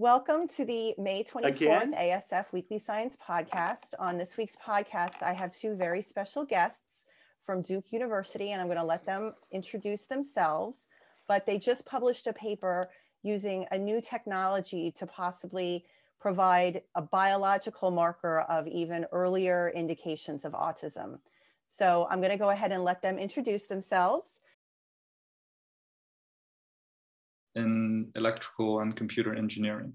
Welcome to the May 24th Again? ASF Weekly Science Podcast. On this week's podcast, I have two very special guests from Duke University, and I'm going to let them introduce themselves. But they just published a paper using a new technology to possibly provide a biological marker of even earlier indications of autism. So I'm going to go ahead and let them introduce themselves. In electrical and computer engineering.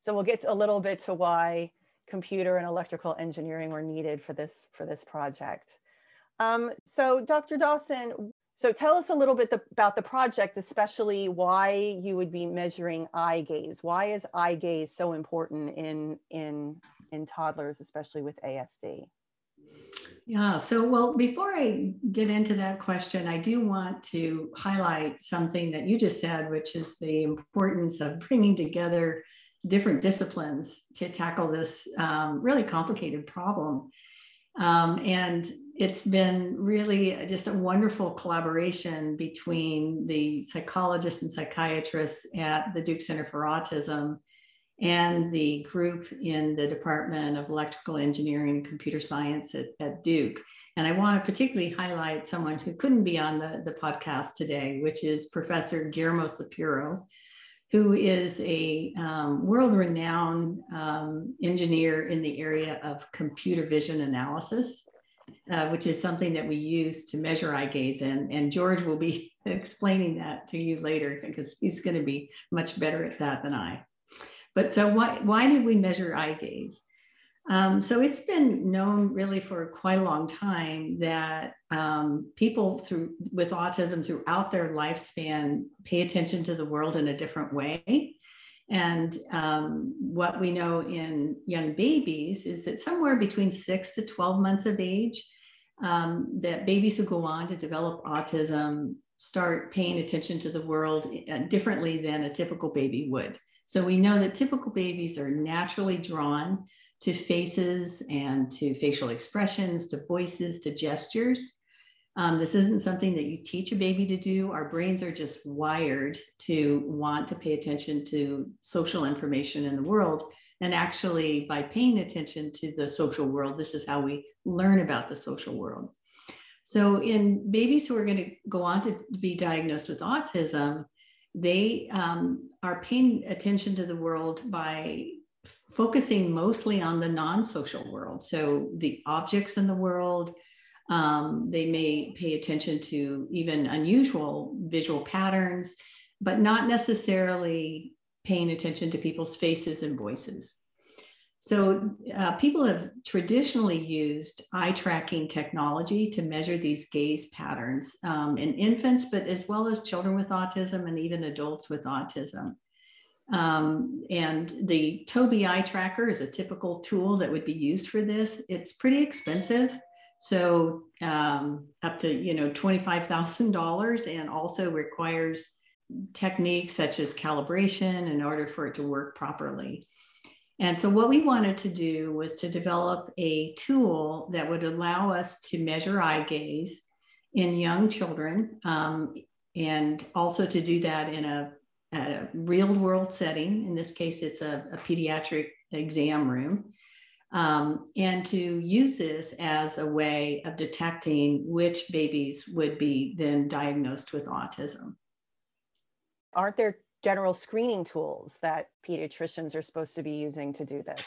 So we'll get a little bit to why computer and electrical engineering were needed for this for this project. Um, so Dr. Dawson, so tell us a little bit the, about the project, especially why you would be measuring eye gaze. Why is eye gaze so important in in in toddlers, especially with ASD? Yeah, so well, before I get into that question, I do want to highlight something that you just said, which is the importance of bringing together different disciplines to tackle this um, really complicated problem. Um, and it's been really just a wonderful collaboration between the psychologists and psychiatrists at the Duke Center for Autism and the group in the Department of Electrical Engineering and Computer Science at, at, Duke. And I want to particularly highlight someone who couldn't be on the, the podcast today, which is Professor Guillermo Sapiro, who is a um, world renowned um, engineer in the area of computer vision analysis. Uh, which is something that we use to measure eye gaze. And, and George will be explaining that to you later because he's going to be much better at that than I. But so why, why did we measure eye gaze? Um, so it's been known really for quite a long time that um, people through with autism throughout their lifespan pay attention to the world in a different way. And um, what we know in young babies is that somewhere between six to 12 months of age, um, that babies who go on to develop autism start paying attention to the world uh, differently than a typical baby would. So we know that typical babies are naturally drawn to faces and to facial expressions, to voices, to gestures. Um, this isn't something that you teach a baby to do. Our brains are just wired to want to pay attention to social information in the world. And actually, by paying attention to the social world, this is how we learn about the social world. So, in babies who are going to go on to be diagnosed with autism, they um, are paying attention to the world by focusing mostly on the non-social world. So the objects in the world um, they may pay attention to even unusual visual patterns but not necessarily paying attention to people's faces and voices so uh, people have traditionally used eye tracking technology to measure these gaze patterns um, in infants, but as well as children with autism and even adults with autism. Um, and the Tobii eye tracker is a typical tool that would be used for this. It's pretty expensive. So um, up to, you know, $25,000 and also requires techniques such as calibration in order for it to work properly. And so, what we wanted to do was to develop a tool that would allow us to measure eye gaze in young children um, and also to do that in a, a, real world setting. In this case, it's a, a pediatric exam room. Um, and to use this as a way of detecting which babies would be then diagnosed with autism. Aren't there general screening tools that pediatricians are supposed to be using to do this?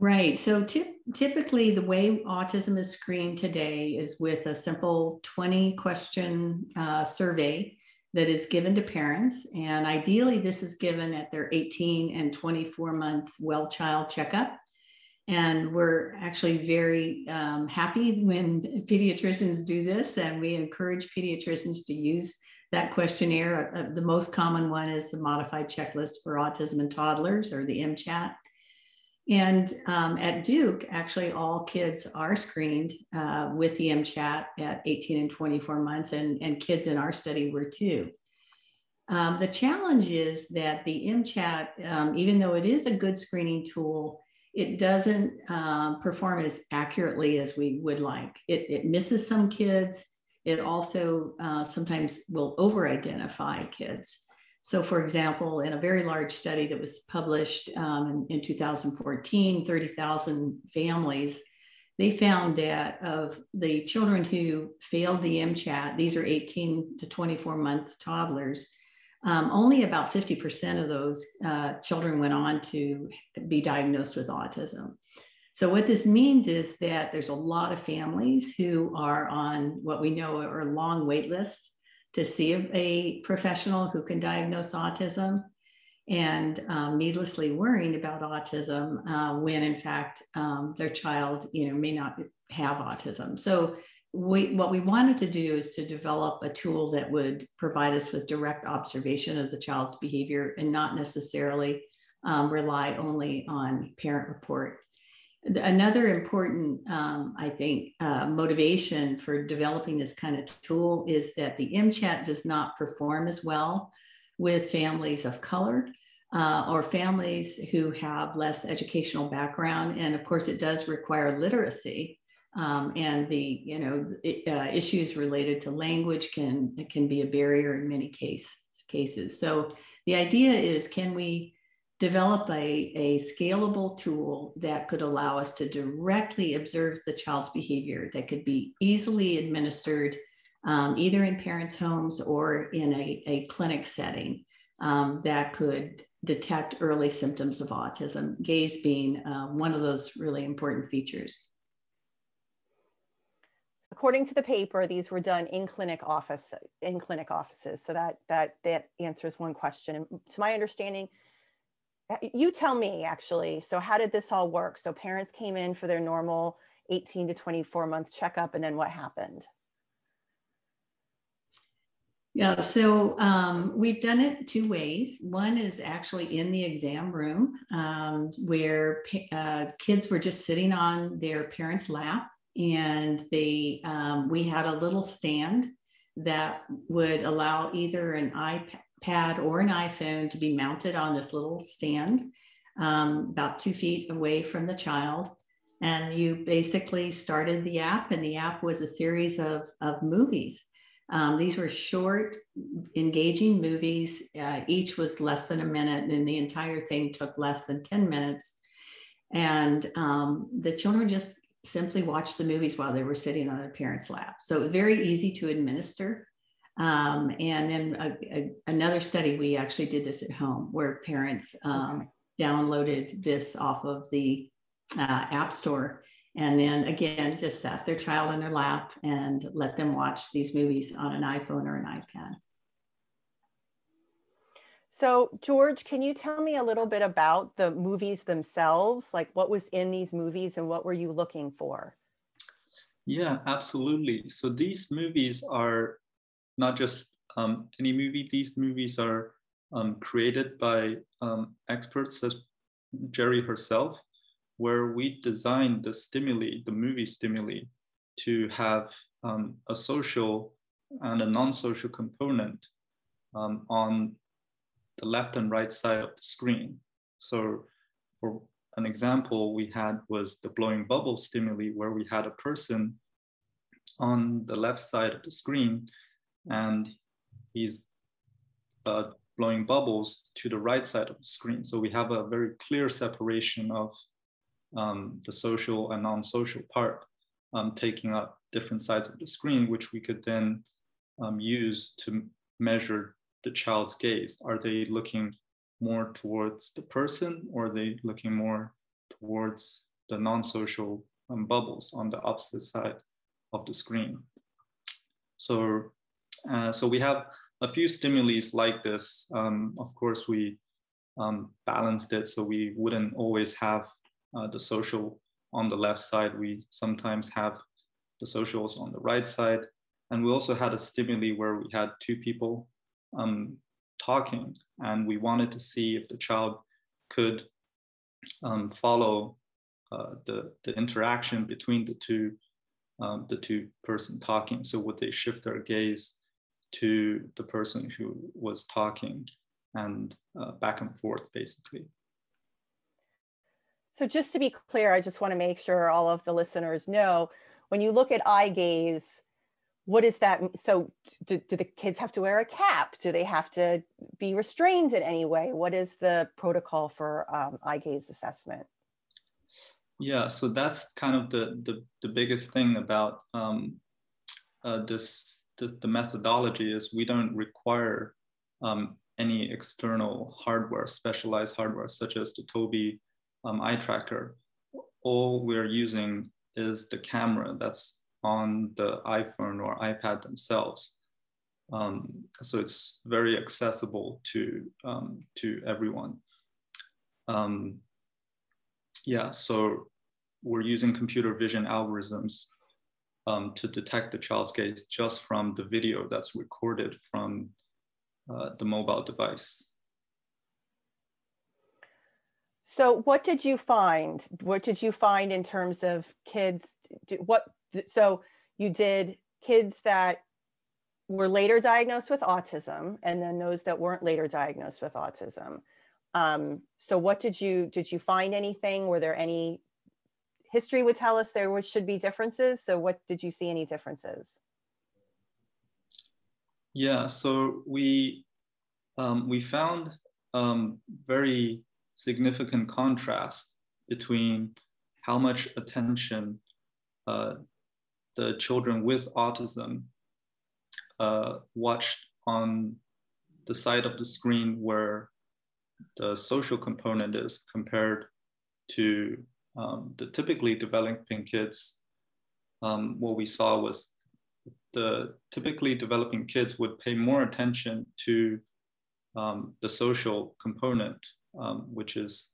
Right. So typically, the way autism is screened today is with a simple 20 question uh, survey that is given to parents. And ideally, this is given at their 18 and 24 month well child checkup. And we're actually very um, happy when pediatricians do this, and we encourage pediatricians to use that questionnaire. Uh, the most common one is the modified checklist for autism in toddlers or the MCHAT. And um, at Duke, actually, all kids are screened uh, with the MCHAT at 18 and 24 months, and, and kids in our study were too. Um, the challenge is that the MCHAT, um, even though it is a good screening tool, it doesn't uh, perform as accurately as we would like. It, it misses some kids. It also uh, sometimes will over identify kids. So, for example, in a very large study that was published um, in, in 2014, 30,000 families, they found that of the children who failed the MCHAT, these are 18 to 24 month toddlers, um, only about 50% of those uh, children went on to be diagnosed with autism. So, what this means is that there's a lot of families who are on what we know are long wait lists to see a, a professional who can diagnose autism and um, needlessly worrying about autism uh, when in fact um, their child you know may not have autism. So we, what we wanted to do is to develop a tool that would provide us with direct observation of the child's behavior and not necessarily um, rely only on parent report Another important, um, I think, uh, motivation for developing this kind of tool is that the MCHAT does not perform as well with families of color uh, or families who have less educational background. And of course, it does require literacy. Um, and the you know it, uh, issues related to language can can be a barrier in many case, cases. So the idea is, can we develop a, a scalable tool that could allow us to directly observe the child's behavior that could be easily administered um, either in parents' homes or in a, a clinic setting um, that could detect early symptoms of autism, gaze being uh, one of those really important features. According to the paper, these were done in clinic office in clinic offices. So that that that answers one question. And to my understanding, you tell me actually. So how did this all work? So parents came in for their normal 18 to 24 month checkup and then what happened? Yeah, so um, we've done it two ways. One is actually in the exam room um, where uh, kids were just sitting on their parents' lap, and they um, we had a little stand that would allow either an iPad pad or an iPhone to be mounted on this little stand um, about two feet away from the child. And you basically started the app, and the app was a series of, of movies. Um, these were short, engaging movies. Uh, each was less than a minute, and the entire thing took less than 10 minutes. And um, the children just simply watched the movies while they were sitting on their parents' lap. So very easy to administer. Um, and then a, a, another study, we actually did this at home where parents um, okay. downloaded this off of the uh, App Store. And then again, just sat their child in their lap and let them watch these movies on an iPhone or an iPad. So, George, can you tell me a little bit about the movies themselves? Like what was in these movies and what were you looking for? Yeah, absolutely. So, these movies are not just um, any movie. These movies are um, created by um, experts as Geri herself, where we designed the stimuli, the movie stimuli, to have um, a social and a non-social component um, on the left and right side of the screen. So for an example we had was the blowing bubble stimuli where we had a person on the left side of the screen and he's uh, blowing bubbles to the right side of the screen. So we have a very clear separation of um, the social and non-social part um, taking up different sides of the screen, which we could then um, use to measure the child's gaze. Are they looking more towards the person or are they looking more towards the non-social um, bubbles on the opposite side of the screen? So uh, so we have a few stimuli like this. Um, of course, we um, balanced it so we wouldn't always have uh, the social on the left side. We sometimes have the socials on the right side. And we also had a stimuli where we had two people um, talking, and we wanted to see if the child could um, follow uh, the, the interaction between the two um, the two person talking. So would they shift their gaze to the person who was talking and uh, back and forth basically. So just to be clear, I just want to make sure all of the listeners know when you look at eye gaze, what is that? So, do, do the kids have to wear a cap? Do they have to be restrained in any way? What is the protocol for um, eye gaze assessment? Yeah, so that's kind of the the, the biggest thing about um, uh, this the, the, methodology is we don't require um, any external hardware, specialized hardware such as the Tobii um, eye tracker. All we're using is the camera that's on the iPhone or iPad themselves. Um, so it's very accessible to um, to everyone. Um, yeah, so we're using computer vision algorithms um, to detect the child's gaze just from the video that's recorded from uh, the mobile device. So what did you find? What did you find in terms of kids? What so you did kids that were later diagnosed with autism and then those that weren't later diagnosed with autism. Um, so what did you did you find anything? Were there any history would tell us there should be differences. So what did you see any differences? Yeah, so we um, we found um, very significant contrast between how much attention uh, the children with autism uh, watched on the side of the screen where the social component is compared to um, the typically developing kids, um, what we saw was the typically developing kids would pay more attention to um, the social component, um, which is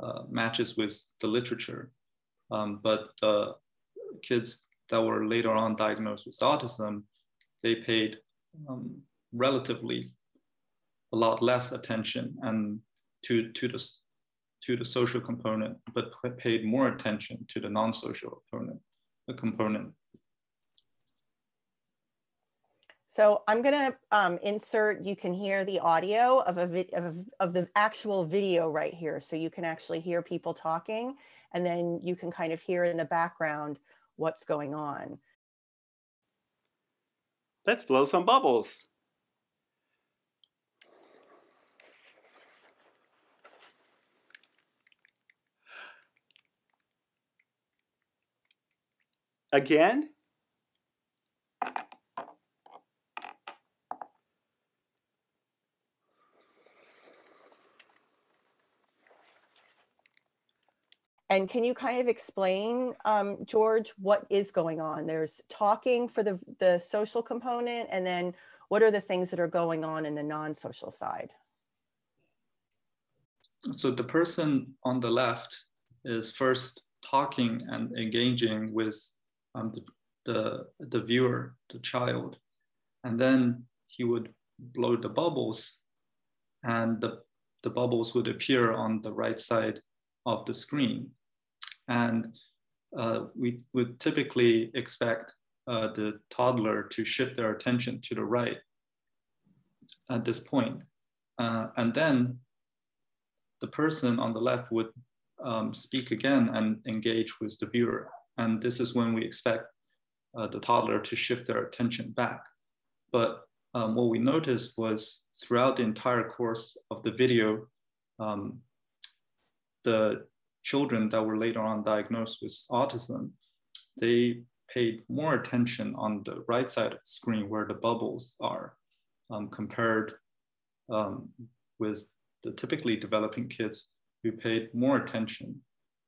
uh, matches with the literature. Um, but uh, kids that were later on diagnosed with autism, they paid um, relatively a lot less attention and to, to the to the social component, but paid more attention to the non-social component. The component. So I'm going to um, insert, you can hear the audio of, a of, of the actual video right here. So you can actually hear people talking and then you can kind of hear in the background what's going on. Let's blow some bubbles. Again? And can you kind of explain, um, George, what is going on? There's talking for the, the social component, and then what are the things that are going on in the non-social side? So the person on the left is first talking and engaging with um, the, the, the viewer, the child. And then he would blow the bubbles and the, the bubbles would appear on the right side of the screen. And uh, we would typically expect uh, the toddler to shift their attention to the right at this point. Uh, and then the person on the left would um, speak again and engage with the viewer. And this is when we expect uh, the toddler to shift their attention back. But um, what we noticed was throughout the entire course of the video, um, the children that were later on diagnosed with autism, they paid more attention on the right side of the screen where the bubbles are um, compared um, with the typically developing kids who paid more attention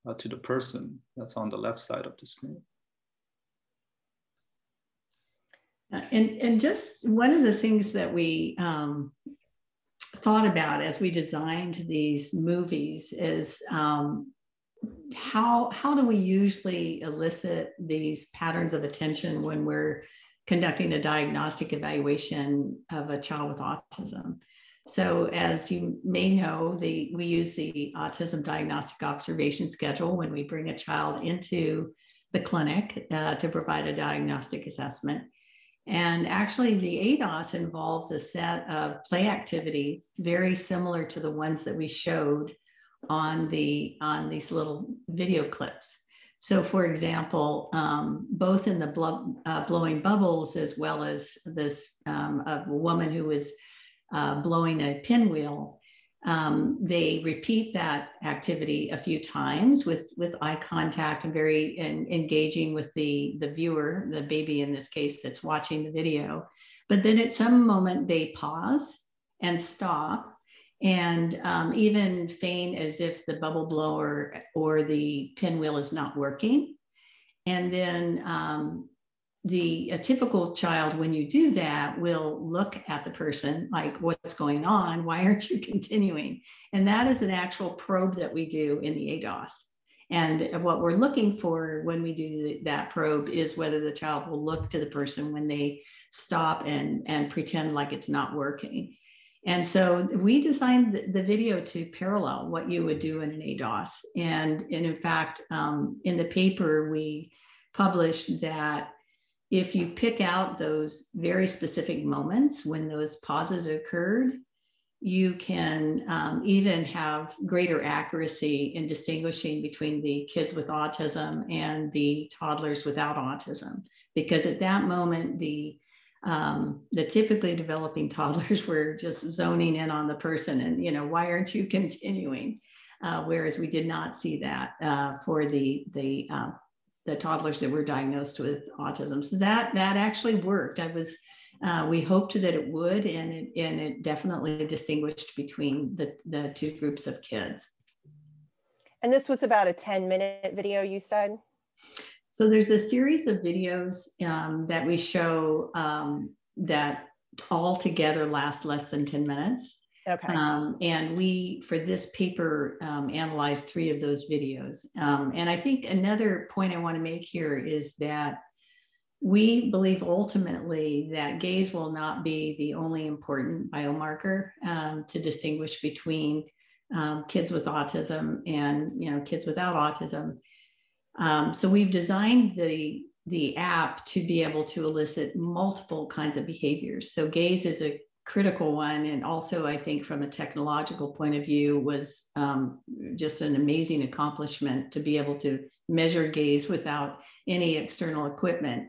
uh, to the person that's on the left side of the screen. Uh, and, and just one of the things that we um, thought about as we designed these movies is um, how, how do we usually elicit these patterns of attention when we're conducting a diagnostic evaluation of a child with autism? So, as you may know, the, we use the autism diagnostic observation schedule when we bring a child into the clinic uh, to provide a diagnostic assessment. And actually, the ADOS involves a set of play activities very similar to the ones that we showed on the on these little video clips. So, for example, um, both in the uh, blowing bubbles as well as this um, a woman who was uh, blowing a pinwheel, um, they repeat that activity a few times with with eye contact and very and engaging with the the viewer, the baby in this case that's watching the video. But then at some moment they pause and stop and um, even feign as if the bubble blower or the pinwheel is not working. And then um, the a typical child, when you do that, will look at the person like, "What's going on? Why aren't you continuing?" And that is an actual probe that we do in the ADOS. And what we're looking for when we do that probe is whether the child will look to the person when they stop and, and pretend like it's not working. And so we designed the, video to parallel what you would do in an ADOS. And, and in fact, um, in the paper, we published that if you pick out those very specific moments when those pauses occurred, you can um, even have greater accuracy in distinguishing between the kids with autism and the toddlers without autism. Because at that moment, the um, the typically developing toddlers were just zoning in on the person and you know why aren't you continuing uh, whereas we did not see that uh, for the the uh, the toddlers that were diagnosed with autism. So that that actually worked. I was uh, we hoped that it would and it, and it definitely distinguished between the the two groups of kids. And this was about a 10 minute video you said? So there's a series of videos um, that we show um, that all together last less than 10 minutes. Okay. Um, and we, for this paper, um, analyzed three of those videos. Um, and I think another point I want to make here is that we believe ultimately that gaze will not be the only important biomarker um, to distinguish between kids with autism and you know kids without autism um, so we've designed the the app to be able to elicit multiple kinds of behaviors. So gaze is a critical one, and also I think from a technological point of view was um, just an amazing accomplishment to be able to measure gaze without any external equipment.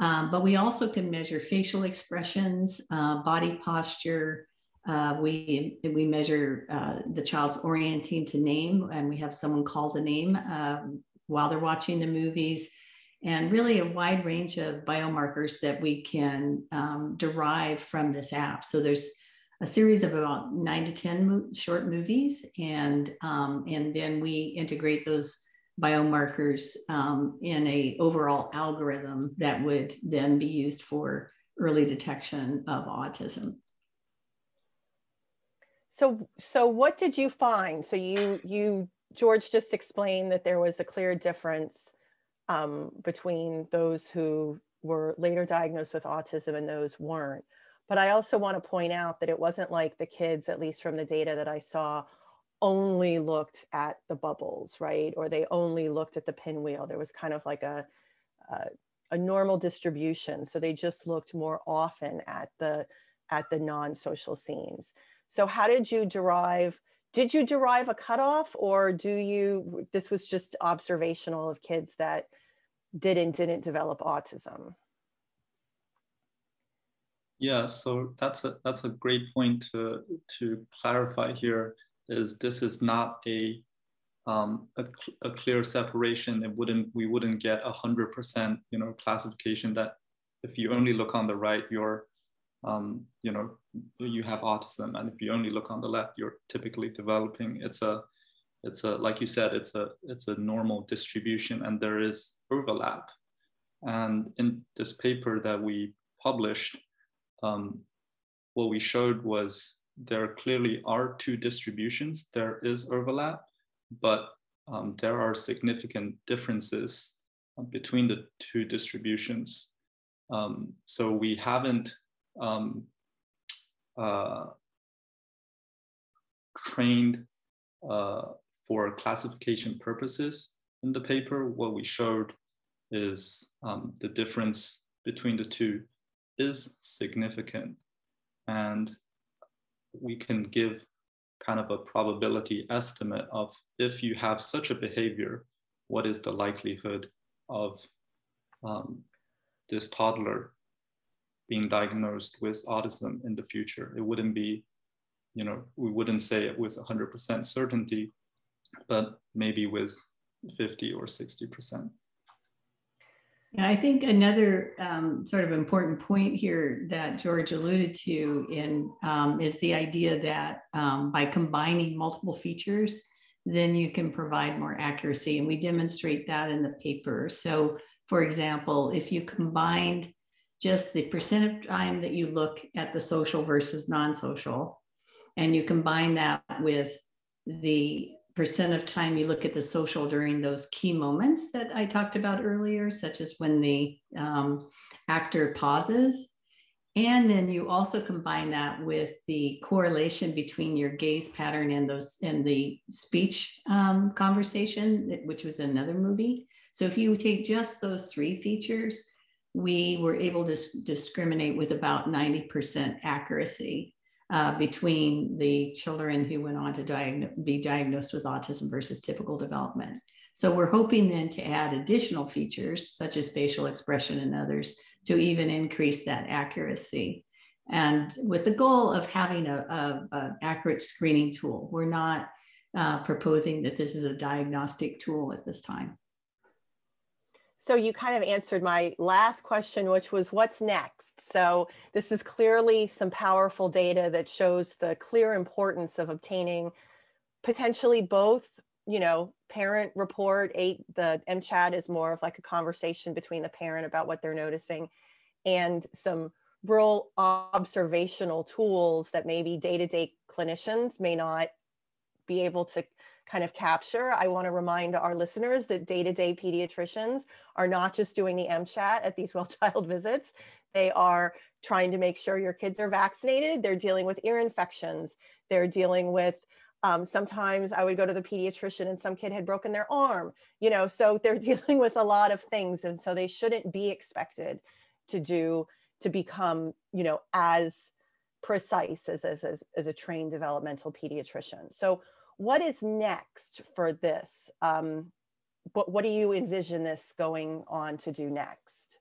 Um, but we also can measure facial expressions, uh, body posture. Uh, we we measure uh, the child's orienting to name, and we have someone call the name um, while they're watching the movies, and really a wide range of biomarkers that we can um, derive from this app. So there's a series of about nine to 10 mo- short movies, and, um, and then we integrate those biomarkers um, in a overall algorithm that would then be used for early detection of autism. So, so what did you find? So you you George just explained that there was a clear difference um, between those who were later diagnosed with autism and those weren't. But I also want to point out that it wasn't like the kids, at least from the data that I saw, only looked at the bubbles, right? Or they only looked at the pinwheel. There was kind of like a, a, a normal distribution. So they just looked more often at the at the non-social scenes. So how did you derive did you derive a cutoff or do you this was just observational of kids that did and didn't develop autism yeah so that's a that's a great point to to clarify here is this is not a um, a, a, clear separation. It wouldn't we wouldn't get a hundred percent you know classification that if you only look on the right, you're um, you know, you have autism, and if you only look on the left, you're typically developing. It's a, it's a, like you said, it's a, it's a normal distribution, and there is overlap. And in this paper that we published, um, what we showed was there clearly are two distributions. There is overlap, but um, there are significant differences between the two distributions. Um, so we haven't um, uh, trained uh, for classification purposes in the paper. What we showed is um, the difference between the two is significant. And we can give kind of a probability estimate of if you have such a behavior, what is the likelihood of um, this toddler being diagnosed with autism in the future. It wouldn't be, you know, we wouldn't say it with 100% certainty, but maybe with 50 or 60%. Yeah, I think another um, sort of important point here that George alluded to in um, is the idea that um, by combining multiple features, then you can provide more accuracy. And we demonstrate that in the paper. So, for example, if you combined just the percent of time that you look at the social versus non social, and you combine that with the percent of time you look at the social during those key moments that I talked about earlier, such as when the um, actor pauses. And then you also combine that with the correlation between your gaze pattern and those and the speech um, conversation, which was another movie. So if you take just those three features, we were able to discriminate with about 90% accuracy uh, between the children who went on to diag- be diagnosed with autism versus typical development. So we're hoping then to add additional features such as facial expression and others to even increase that accuracy. And with the goal of having a accurate screening tool, we're not uh, proposing that this is a diagnostic tool at this time. So you kind of answered my last question, which was what's next? So this is clearly some powerful data that shows the clear importance of obtaining potentially both, you know, parent report eight, the MCHAT is more of like a conversation between the parent about what they're noticing and some real observational tools that maybe day-to-day clinicians may not be able to kind of capture, I want to remind our listeners that day to day pediatricians are not just doing the MCHAT at these well child visits, they are trying to make sure your kids are vaccinated. They're dealing with ear infections. They're dealing with um, sometimes I would go to the pediatrician and some kid had broken their arm, you know, so they're dealing with a lot of things. And so they shouldn't be expected to do, to become, you know, as precise as, as, as, as a trained developmental pediatrician. So what is next for this? Um, but what do you envision this going on to do next?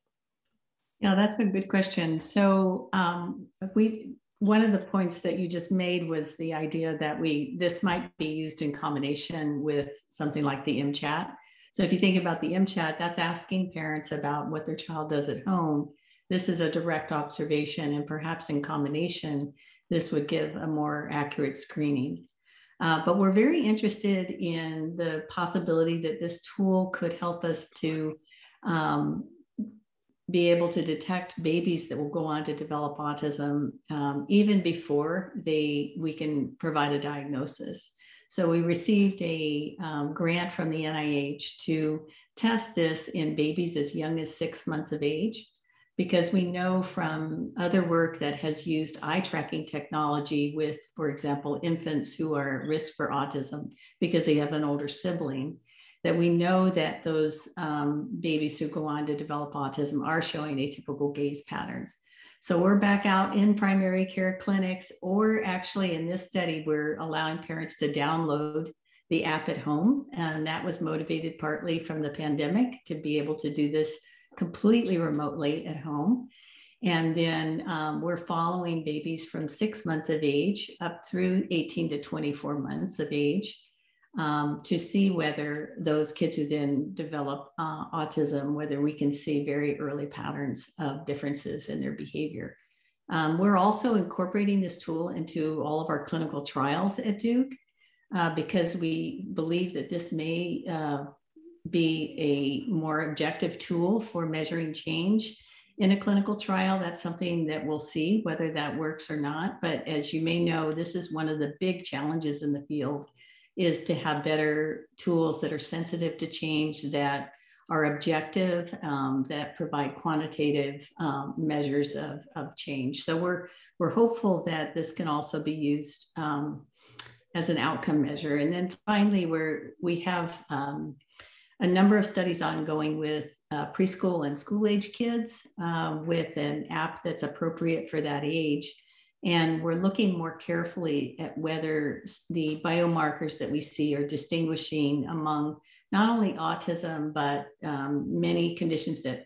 Yeah, that's a good question. So um, we one of the points that you just made was the idea that we this might be used in combination with something like the MCHAT. So if you think about the MCHAT, that's asking parents about what their child does at home. This is a direct observation, and perhaps in combination, this would give a more accurate screening. Uh, but we're very interested in the possibility that this tool could help us to um, be able to detect babies that will go on to develop autism um, even before they we can provide a diagnosis. So we received a um, grant from the NIH to test this in babies as young as six months of age because we know from other work that has used eye tracking technology with, for example, infants who are at risk for autism because they have an older sibling, that we know that those um, babies who go on to develop autism are showing atypical gaze patterns. So we're back out in primary care clinics, or actually in this study, we're allowing parents to download the app at home. And that was motivated partly from the pandemic to be able to do this completely remotely at home. And then um, we're following babies from six months of age up through 18 to 24 months of age um, to see whether those kids who then develop uh, autism, whether we can see very early patterns of differences in their behavior. Um, we're also incorporating this tool into all of our clinical trials at Duke uh, because we believe that this may uh, be a more objective tool for measuring change in a clinical trial. That's something that we'll see whether that works or not. But as you may know, this is one of the big challenges in the field is to have better tools that are sensitive to change that are objective um, that provide quantitative um, measures of, of change. So we're we're hopeful that this can also be used um, as an outcome measure. And then finally, we're we have um, a number of studies ongoing with uh, preschool and school age kids uh, with an app that's appropriate for that age. And we're looking more carefully at whether the biomarkers that we see are distinguishing among not only autism, but um, many conditions that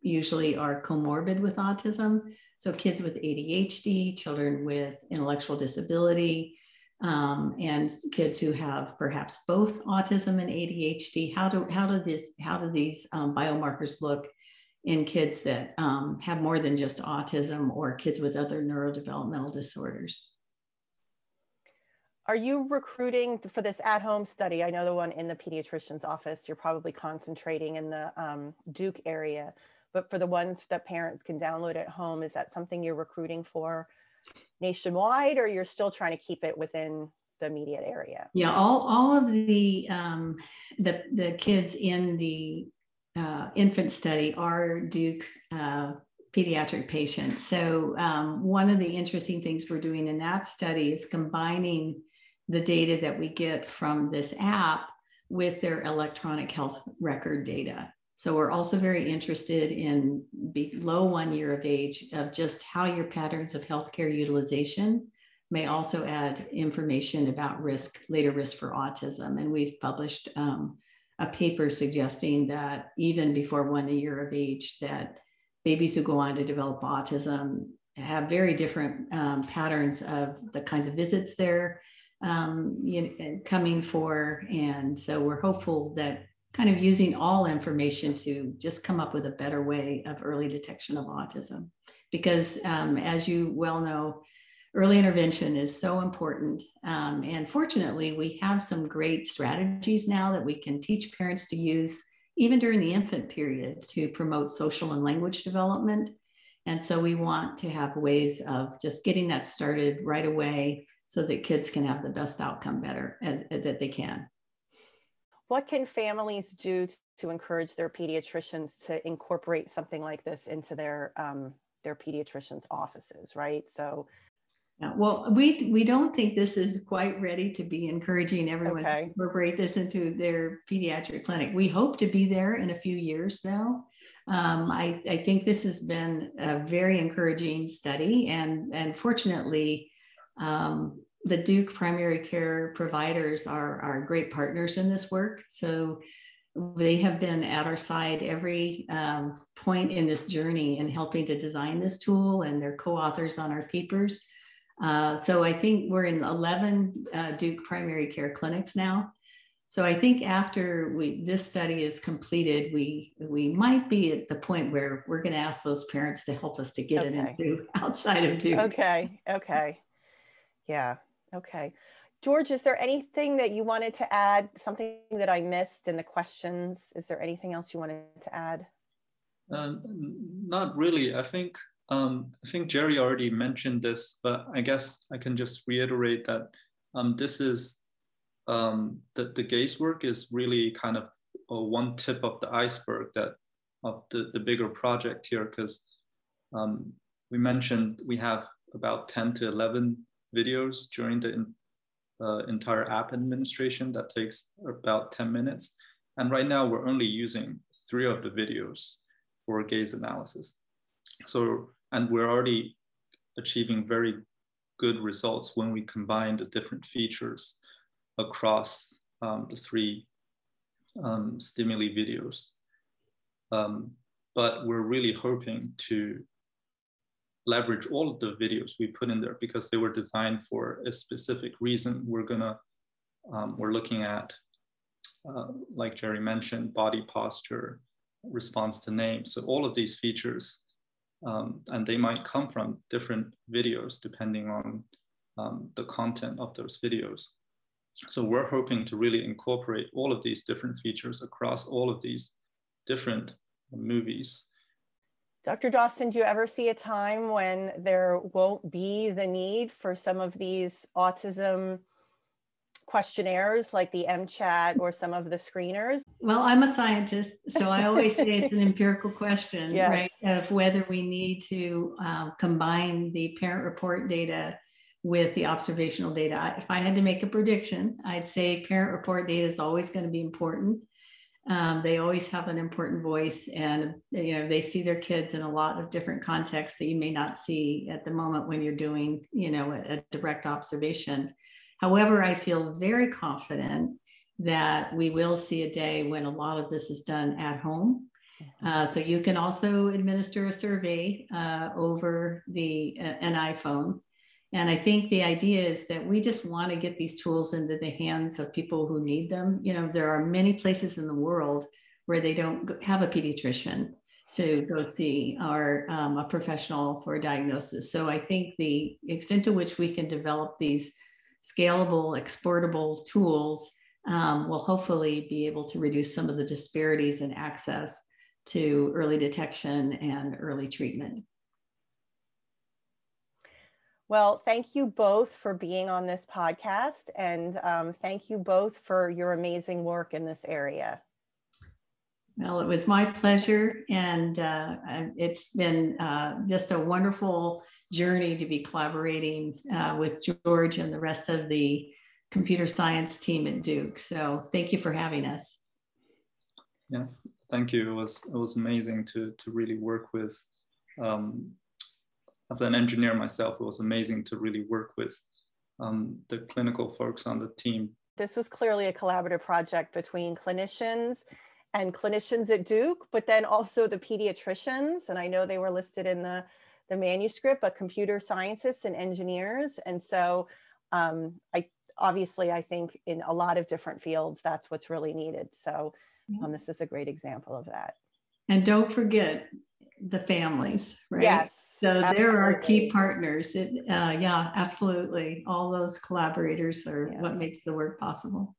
usually are comorbid with autism. So, kids with ADHD, children with intellectual disability, um, and kids who have perhaps both autism and ADHD. How do how do this how do these um, biomarkers look in kids that um, have more than just autism or kids with other neurodevelopmental disorders? Are you recruiting for this at-home study? I know the one in the pediatrician's office. You're probably concentrating in the um, Duke area, but for the ones that parents can download at home, is that something you're recruiting for? Nationwide or you're still trying to keep it within the immediate area? Yeah, all, all of the, um, the, the kids in the uh, infant study are Duke uh, pediatric patients. So um, one of the interesting things we're doing in that study is combining the data that we get from this app with their electronic health record data. So we're also very interested in below one year of age of just how your patterns of healthcare utilization may also add information about risk, later risk for autism. And we've published um, a paper suggesting that even before one year of age, that babies who go on to develop autism have very different um, patterns of the kinds of visits they're um, you know, coming for. And so we're hopeful that kind of using all information to just come up with a better way of early detection of autism. Because um, as you well know, early intervention is so important. Um, and fortunately, we have some great strategies now that we can teach parents to use even during the infant period to promote social and language development. And so we want to have ways of just getting that started right away so that kids can have the best outcome better and that they can. What can families do to encourage their pediatricians to incorporate something like this into their um, their pediatricians' offices, right? So, yeah, well, we we don't think this is quite ready to be encouraging everyone okay. to incorporate this into their pediatric clinic. We hope to be there in a few years, though. Um, I, I think this has been a very encouraging study, and and fortunately, um, the Duke primary care providers are, are great partners in this work. So they have been at our side every um, point in this journey in helping to design this tool, and they're co-authors on our papers. Uh, so I think we're in 11 uh, Duke primary care clinics now. So I think after we this study is completed, we we might be at the point where we're going to ask those parents to help us to get okay. it into outside of Duke. Okay. Okay. Yeah. Okay. George, is there anything that you wanted to add? Something that I missed in the questions? Is there anything else you wanted to add? Uh, not really. I think um, I think Geri already mentioned this, but I guess I can just reiterate that um, this is um, the the gaze work is really kind of one tip of the iceberg that of the, the bigger project here because um, we mentioned we have about 10 to 11 videos during the uh, entire app administration that takes about 10 minutes. And right now we're only using three of the videos for gaze analysis. So, and we're already achieving very good results when we combine the different features across um, the three um, stimuli videos. Um, but we're really hoping to leverage all of the videos we put in there because they were designed for a specific reason. We're gonna, um, we're looking at, uh, like Geri mentioned, body posture, response to name. So all of these features, um, and they might come from different videos depending on um, the content of those videos. So we're hoping to really incorporate all of these different features across all of these different movies Dr. Dawson, do you ever see a time when there won't be the need for some of these autism questionnaires like the MCHAT or some of the screeners? Well, I'm a scientist, so I always say it's an empirical question, yes. right? Of whether we need to um, combine the parent report data with the observational data. If I had to make a prediction, I'd say parent report data is always going to be important. Um, they always have an important voice, and you know they see their kids in a lot of different contexts that you may not see at the moment when you're doing, you know, a, a direct observation. However, I feel very confident that we will see a day when a lot of this is done at home. Uh, so you can also administer a survey uh, over the uh, an iPhone and I think the idea is that we just want to get these tools into the hands of people who need them. You know, there are many places in the world where they don't have a pediatrician to go see or um, a professional for a diagnosis. So I think the extent to which we can develop these scalable, exportable tools um, will hopefully be able to reduce some of the disparities in access to early detection and early treatment. Well, thank you both for being on this podcast and um, thank you both for your amazing work in this area. Well, it was my pleasure, and uh, it's been uh, just a wonderful journey to be collaborating uh, with George and the rest of the computer science team at Duke. So, thank you for having us. Yes, thank you. It was it was amazing to to really work with um, as an engineer myself, it was amazing to really work with um, the clinical folks on the team. This was clearly a collaborative project between clinicians and clinicians at Duke, but then also the pediatricians. And I know they were listed in the, the manuscript, but computer scientists and engineers. And so um, I obviously, I think in a lot of different fields, that's what's really needed. So um, this is a great example of that. And don't forget the families, right? Yes. So absolutely. there are key partners. It, uh, yeah, absolutely. All those collaborators are yeah. what makes the work possible.